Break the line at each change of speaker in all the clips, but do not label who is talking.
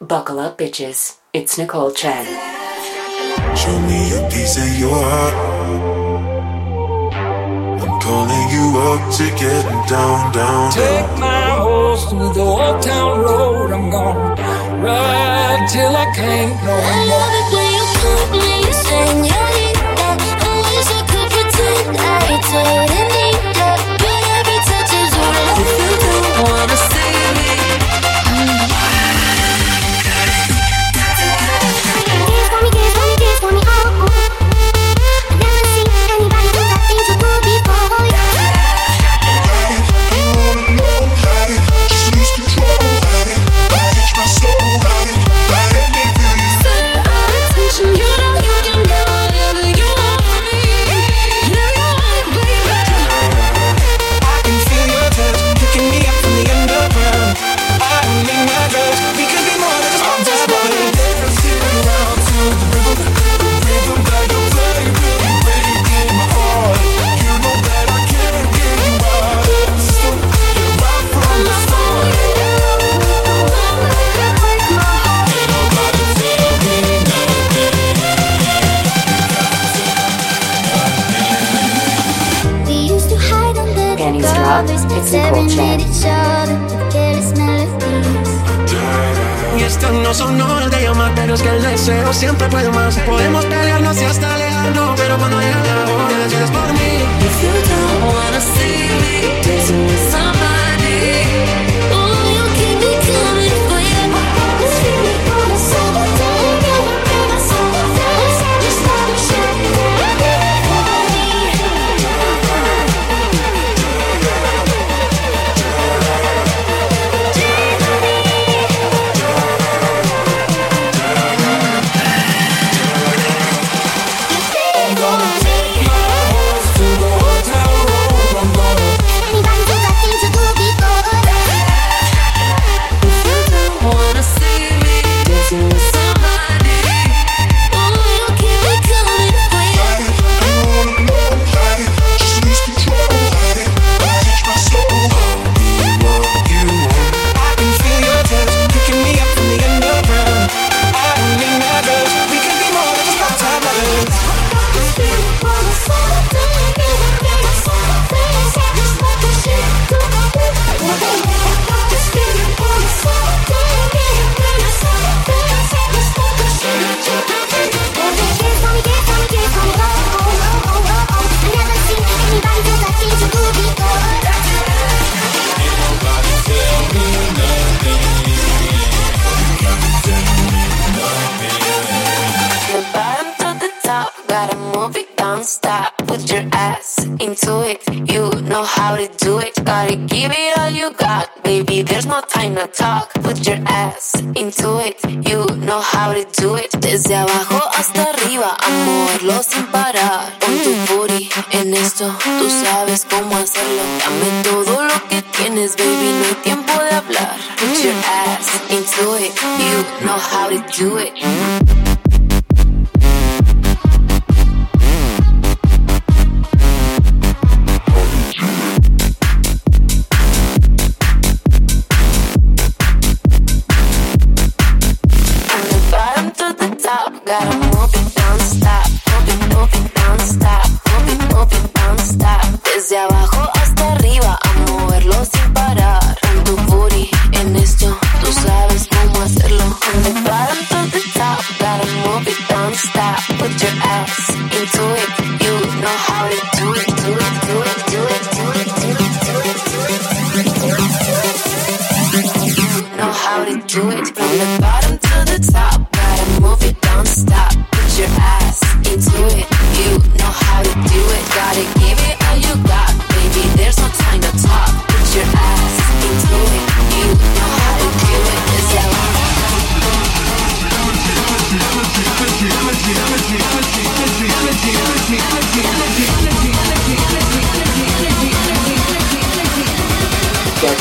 Buckle up, bitches. It's Nicole Chen.
Show me a piece of your heart. I'm calling you up to get down, down,
down. My horse the old town road. I'm ride till I can't no more.
I love it when you put me
in your no son horas de llamar, pero es que el deseo siempre puede más. Podemos pelearnos y hasta alejarnos, pero cuando llega la hora, ya es por mí.
put your ass into it. You know how to do it. Gotta give it all you got, baby. There's no time to talk. Put your ass into it. You know how to do it. Desde abajo hasta arriba, amorlo sin parar. Pon tu booty en esto, tú sabes cómo hacerlo. Dame todo lo que tienes, baby. No hay tiempo de hablar. Put your ass into it. You know how to do it.
Wiedziała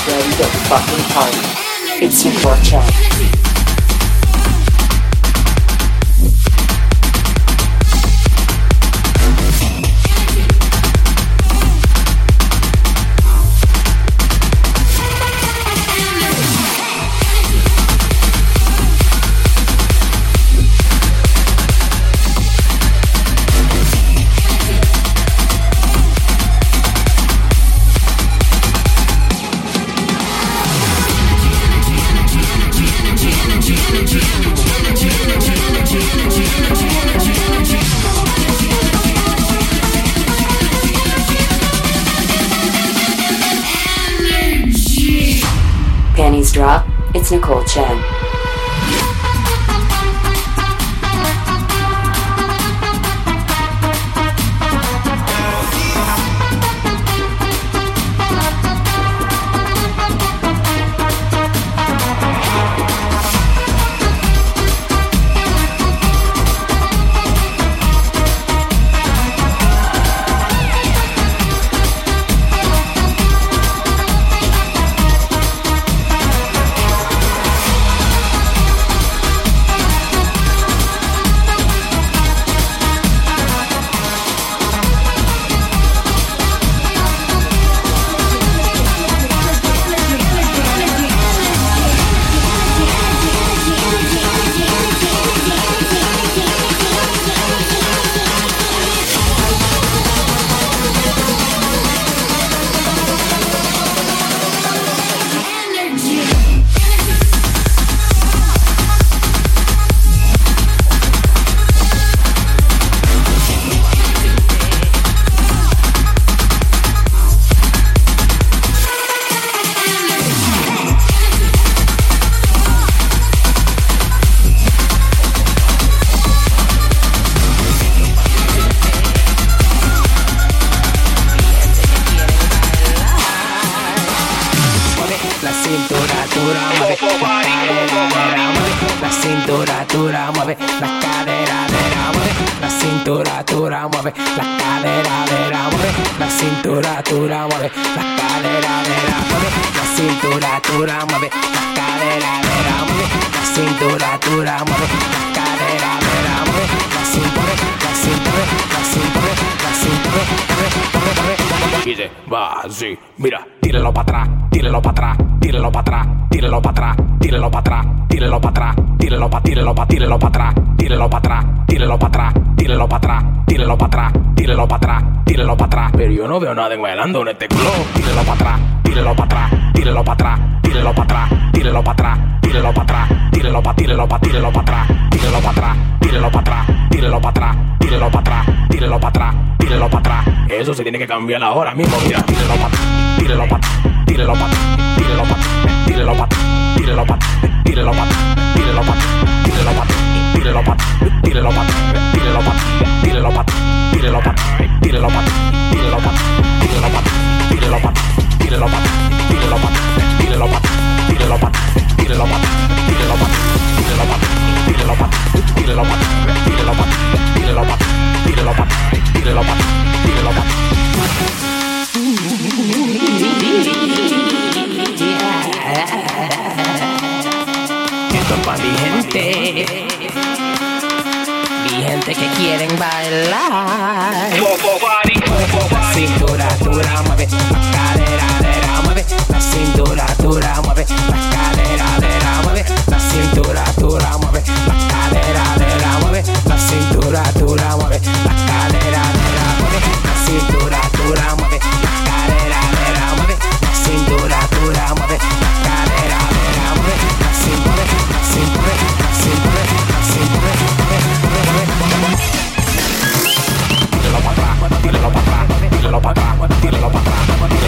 Ready to fucking party. It's your
chest. Nicole Chen.
para atrás, tíralo para atrás, tíralo para atrás, tíralo para atrás. Eso se tiene que cambiar ahora mismo, mira, tíralo para atrás, tíralo para atrás, tíralo para atrás, tíralo para atrás, tíralo para atrás, tíralo para atrás, tíralo para atrás, tíralo para atrás, tíralo para atrás. Tíralo pa' tíralo pa' tíralo pa' tíralo pa' tíralo pa' tíralo pa' tíralo pa' tíralo pa' tíralo pa' tíralo pa' tíralo pa' tíralo pa' tíralo pa' tíralo
pa' cintura dura, mueve cadera, cadera la cintura dura, mueve la cadera, cadera, mueve la cintura dura, mueve la cadera, cadera, mueve la cintura dura, mueve la cadera, cadera, mueve la cintura dura, mueve la cadera, cadera, mueve la cintura dura, mueve la cadera, cadera, mueve la cintura, la cintura, la cintura, la cintura, mueve, mueve, mueve.
Atrás,
เราปากกาวันที่เราปากกา
วันที่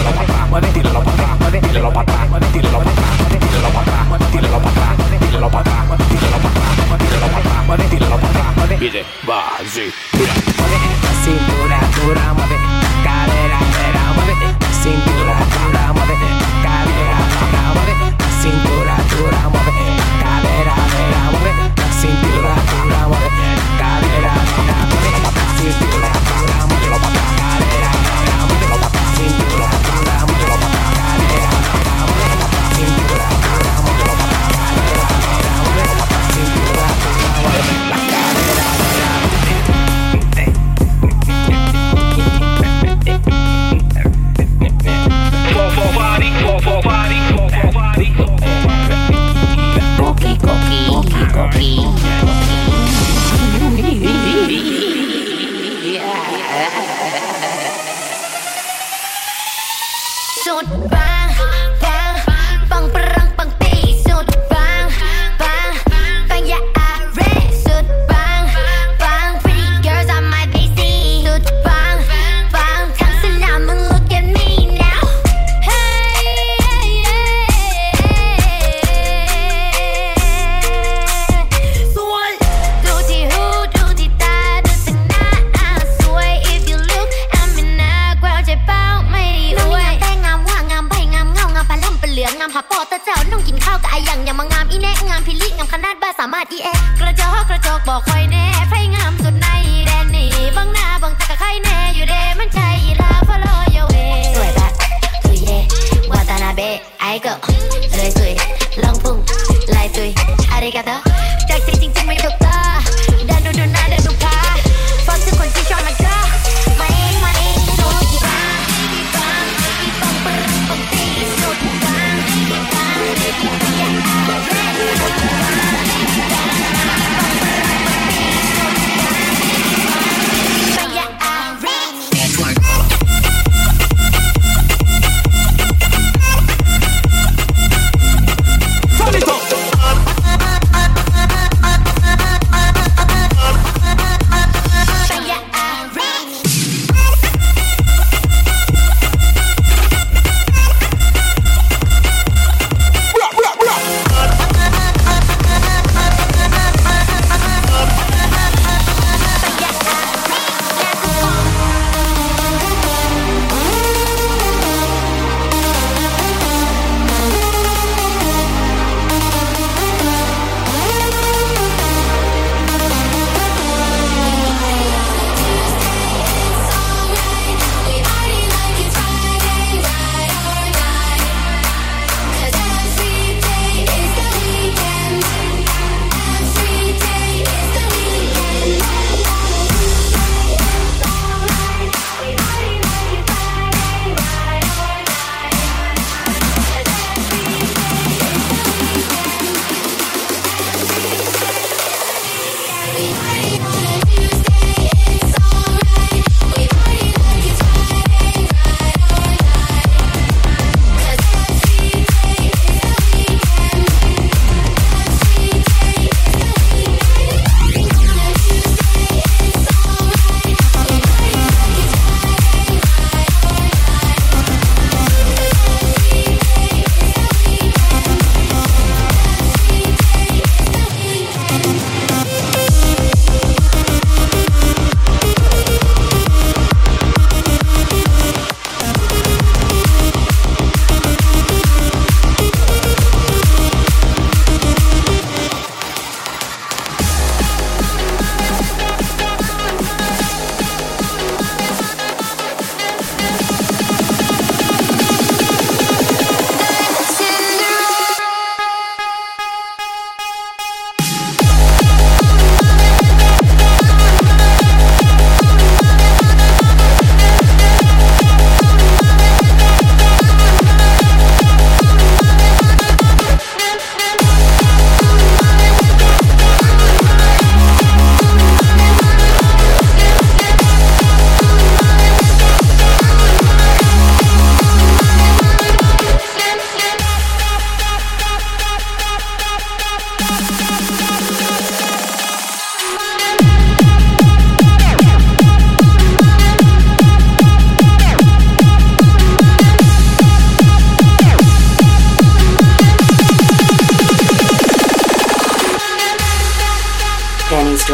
go.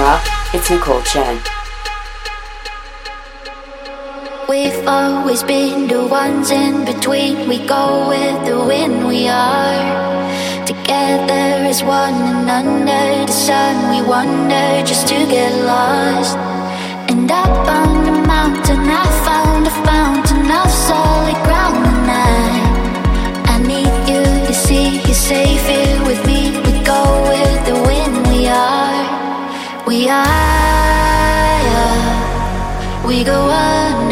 Rock, it's Nicole Chen.
We've always been the ones in between. We go with the wind, we are. Together as one and under the sun, we wander just to get lost. And I higher, we go
on.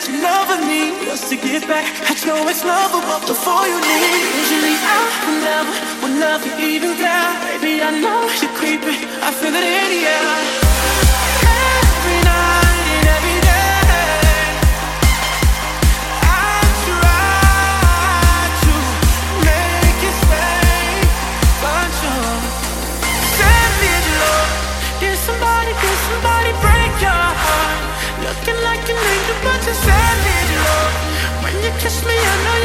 that you're loving me just to get back. I know it's but before you leave. Usually I will never, will never even down. Baby, I know you're creeping. I feel it in the air. kisses ended, love. When you kiss me, I know.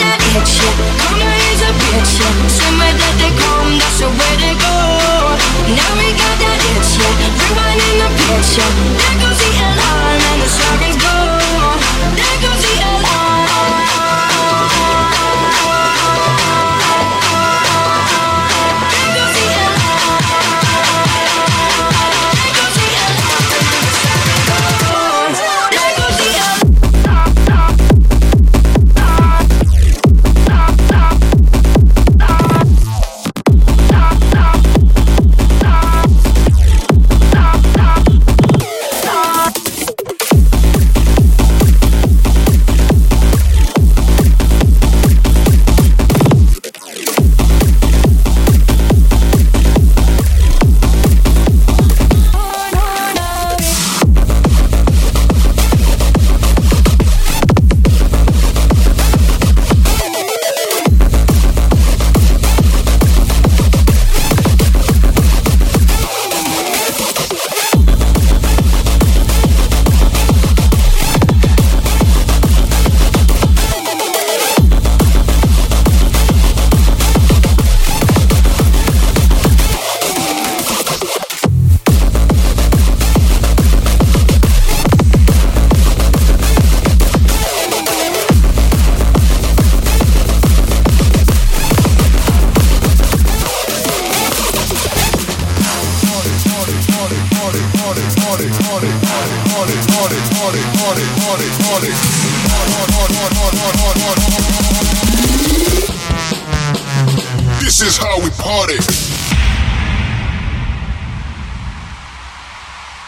that bitch, yeah. Karma
is a bitch, yeah. That they come, that's they go. Now we got that itch, yeah. The picture.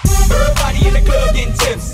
Everybody in the club getting
tips.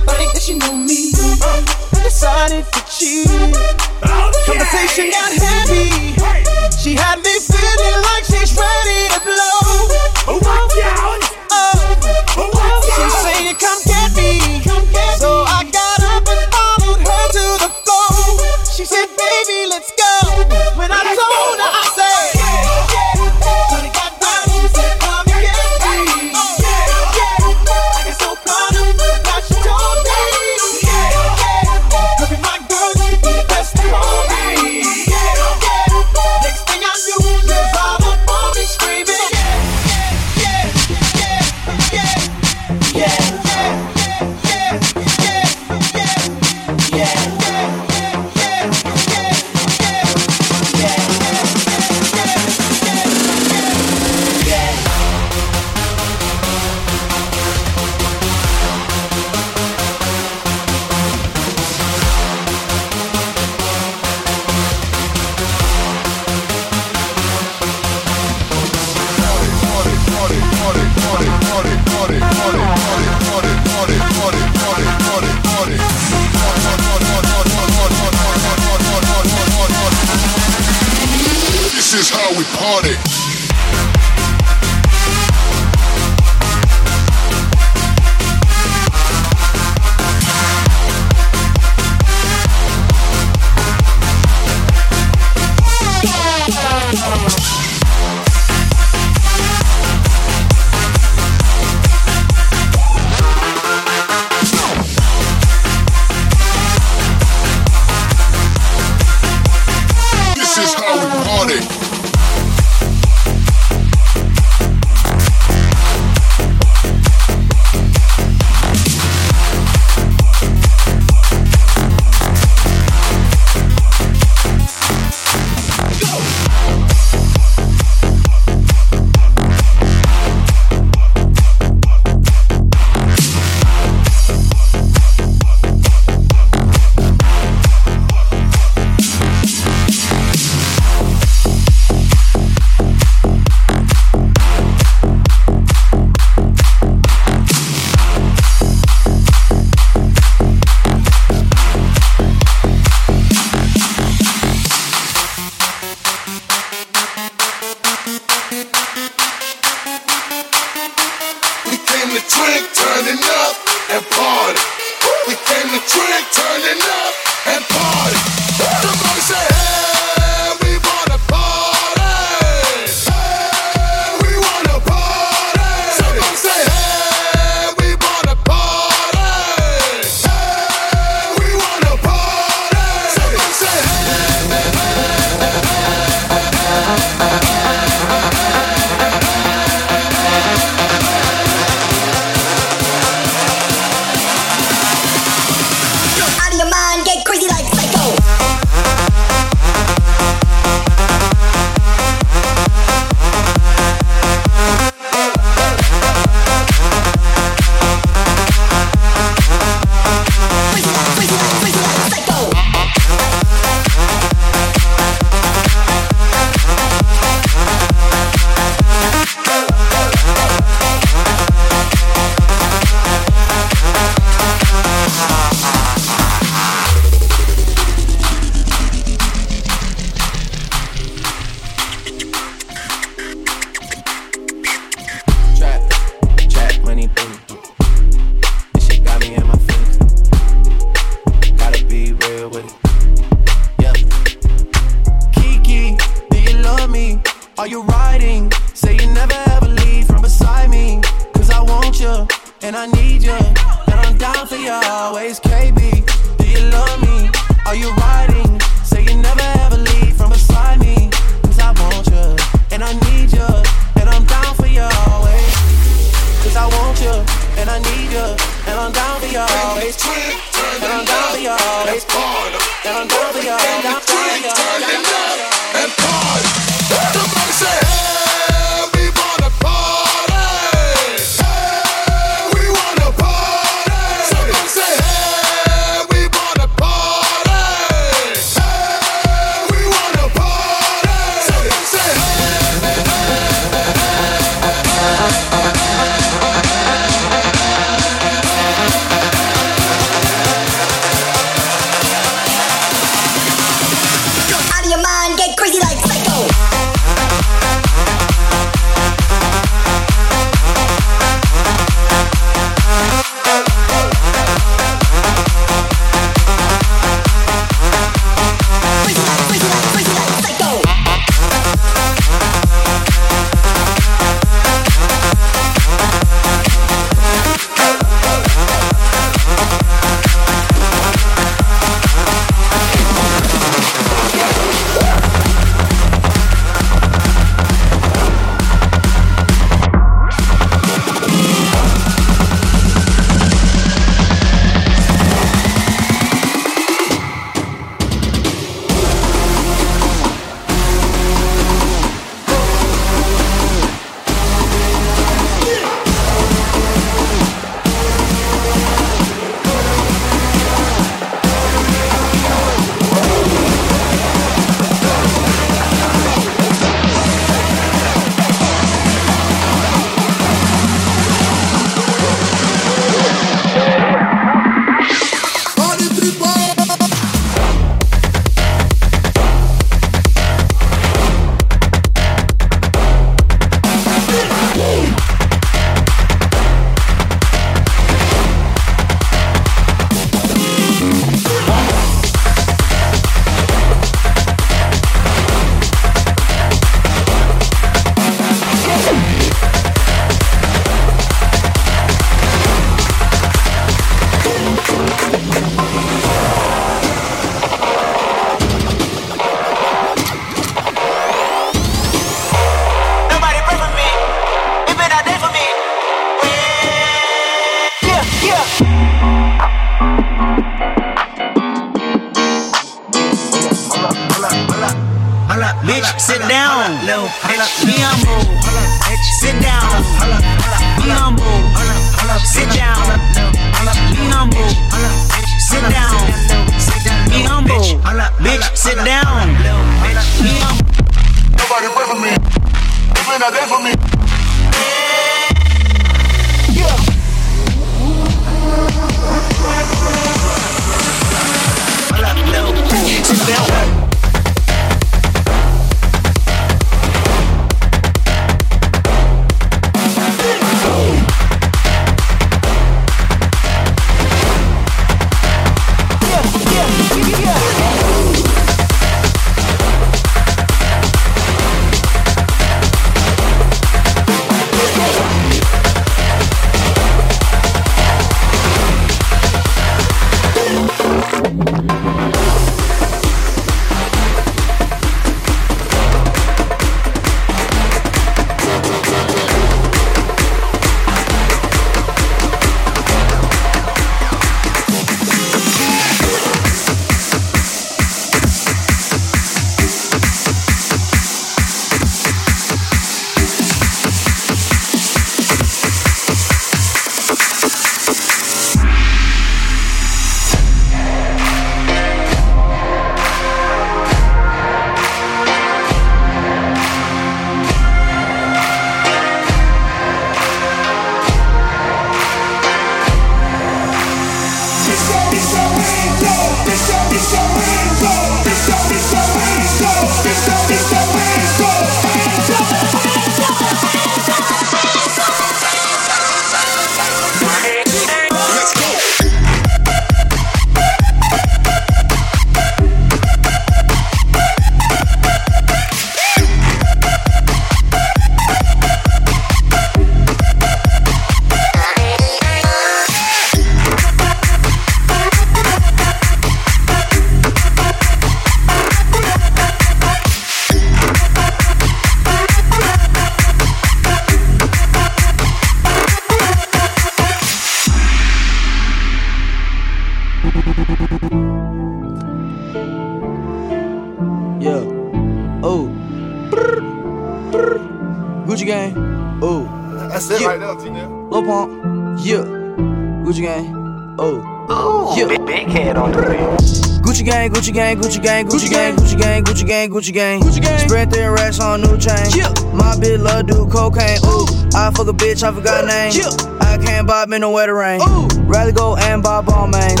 Gucci gang, Gucci gang, Gucci gang, Gucci gang, Gucci gang, Gucci gang, Gucci gang, Gucci gang. Spread thin racks on new chain. Yeah. My bitch love do cocaine. Ooh. I fuck a bitch, I forgot name. Yeah. I can't buy me no wetter rain. Ooh. Rather go and buy ball mains.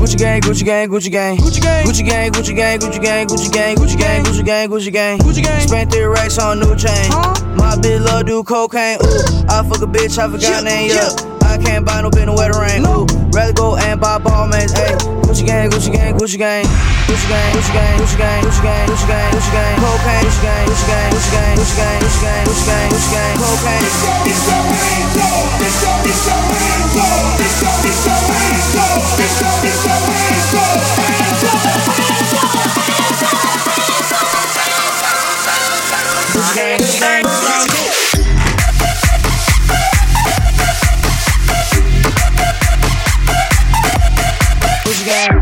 Gucci gang, Gucci gang, Gucci gang, Gucci gang, Gucci gang, Gucci gang, Gucci gang, Gucci gang, Gucci gang, Gucci gang, Gucci gang, Gucci gang. Spent three racks on new chain. My bitch love do cocaine. Ooh. I fuck a bitch, I forgot name. Yeah. I can't buy no no wetter rain. Ooh. Rather go and buy ball mains, ayy. Gucci gang, Gucci gang, Gucci gang. Gucci gang, Gucci gang, Gucci gang, Gucci gang, Gucci gang, Gucci gang. Cocaine, Gucci gang, Gucci gang, Gucci gang, Gucci gang, Gucci gang, Gucci gang, Gucci gang. Cocaine.
It's your, it's your rain, it's your,
it's your rain, it's your, it's your rain, it's your, it's your rain, it's Gucci gang, Gucci gang, gang, gang.
Yeah.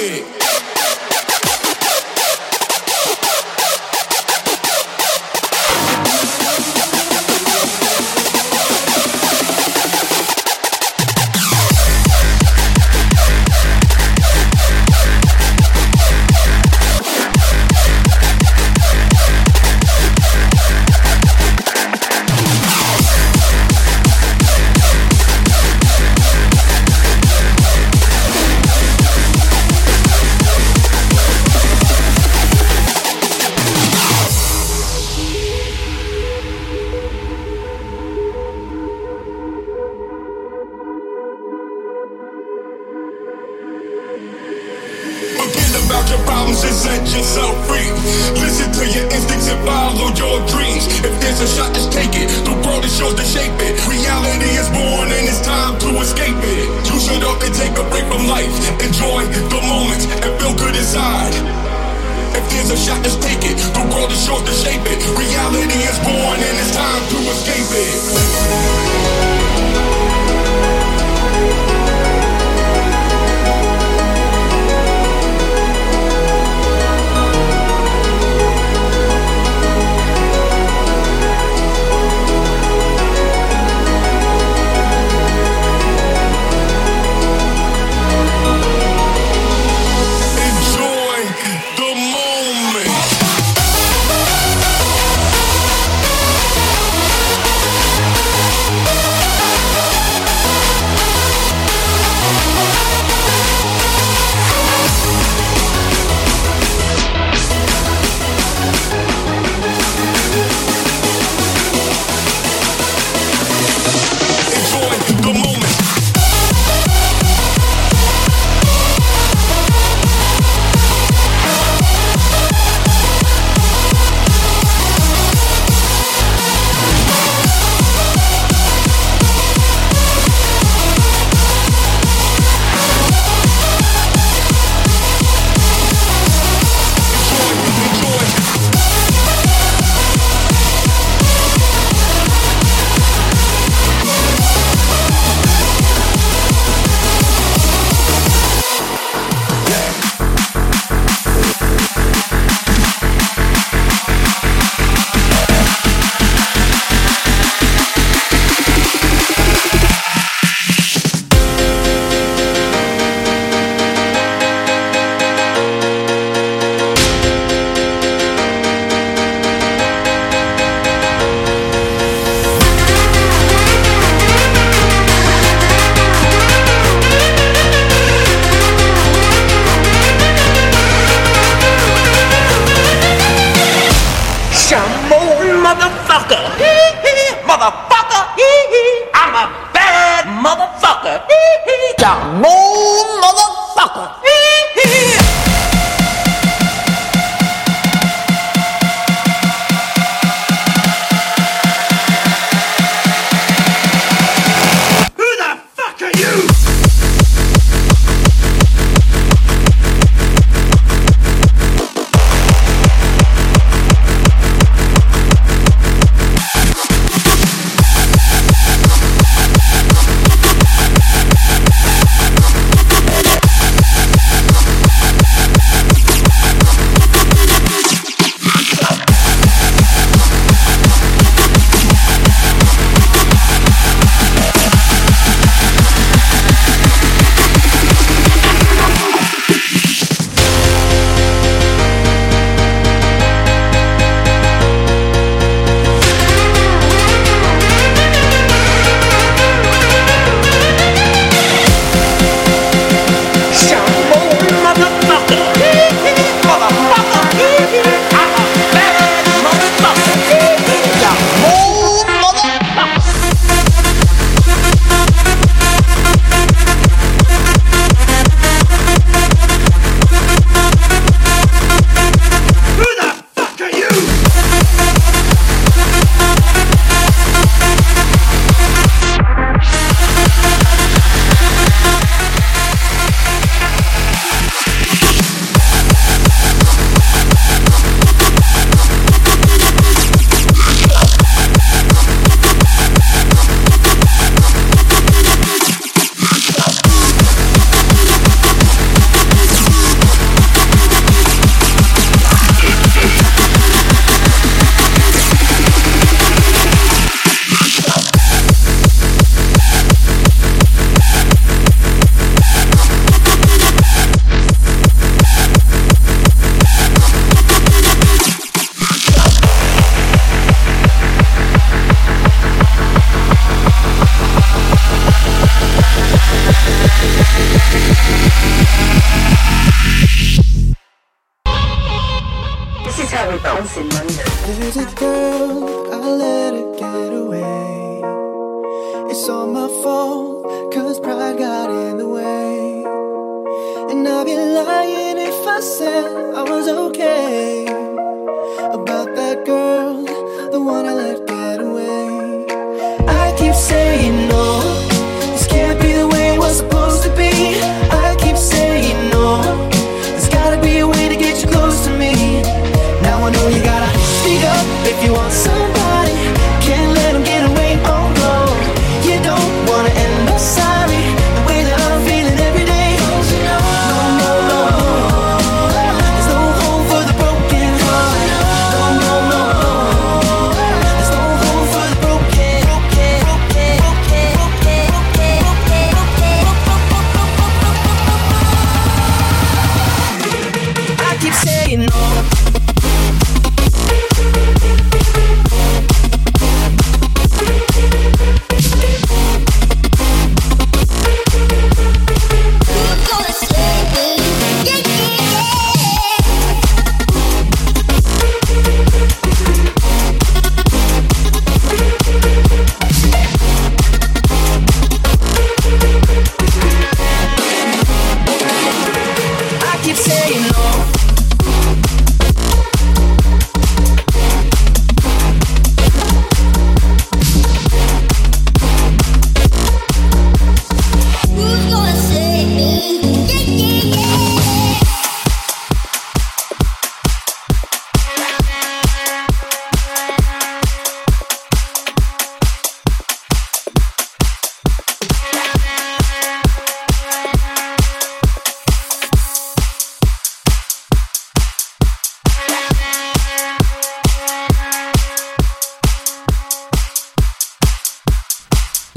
big. motherfucker. motherfucker. I'm a bad motherfucker.
Got more motherfucker.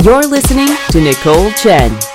You're listening to Nicole Chen.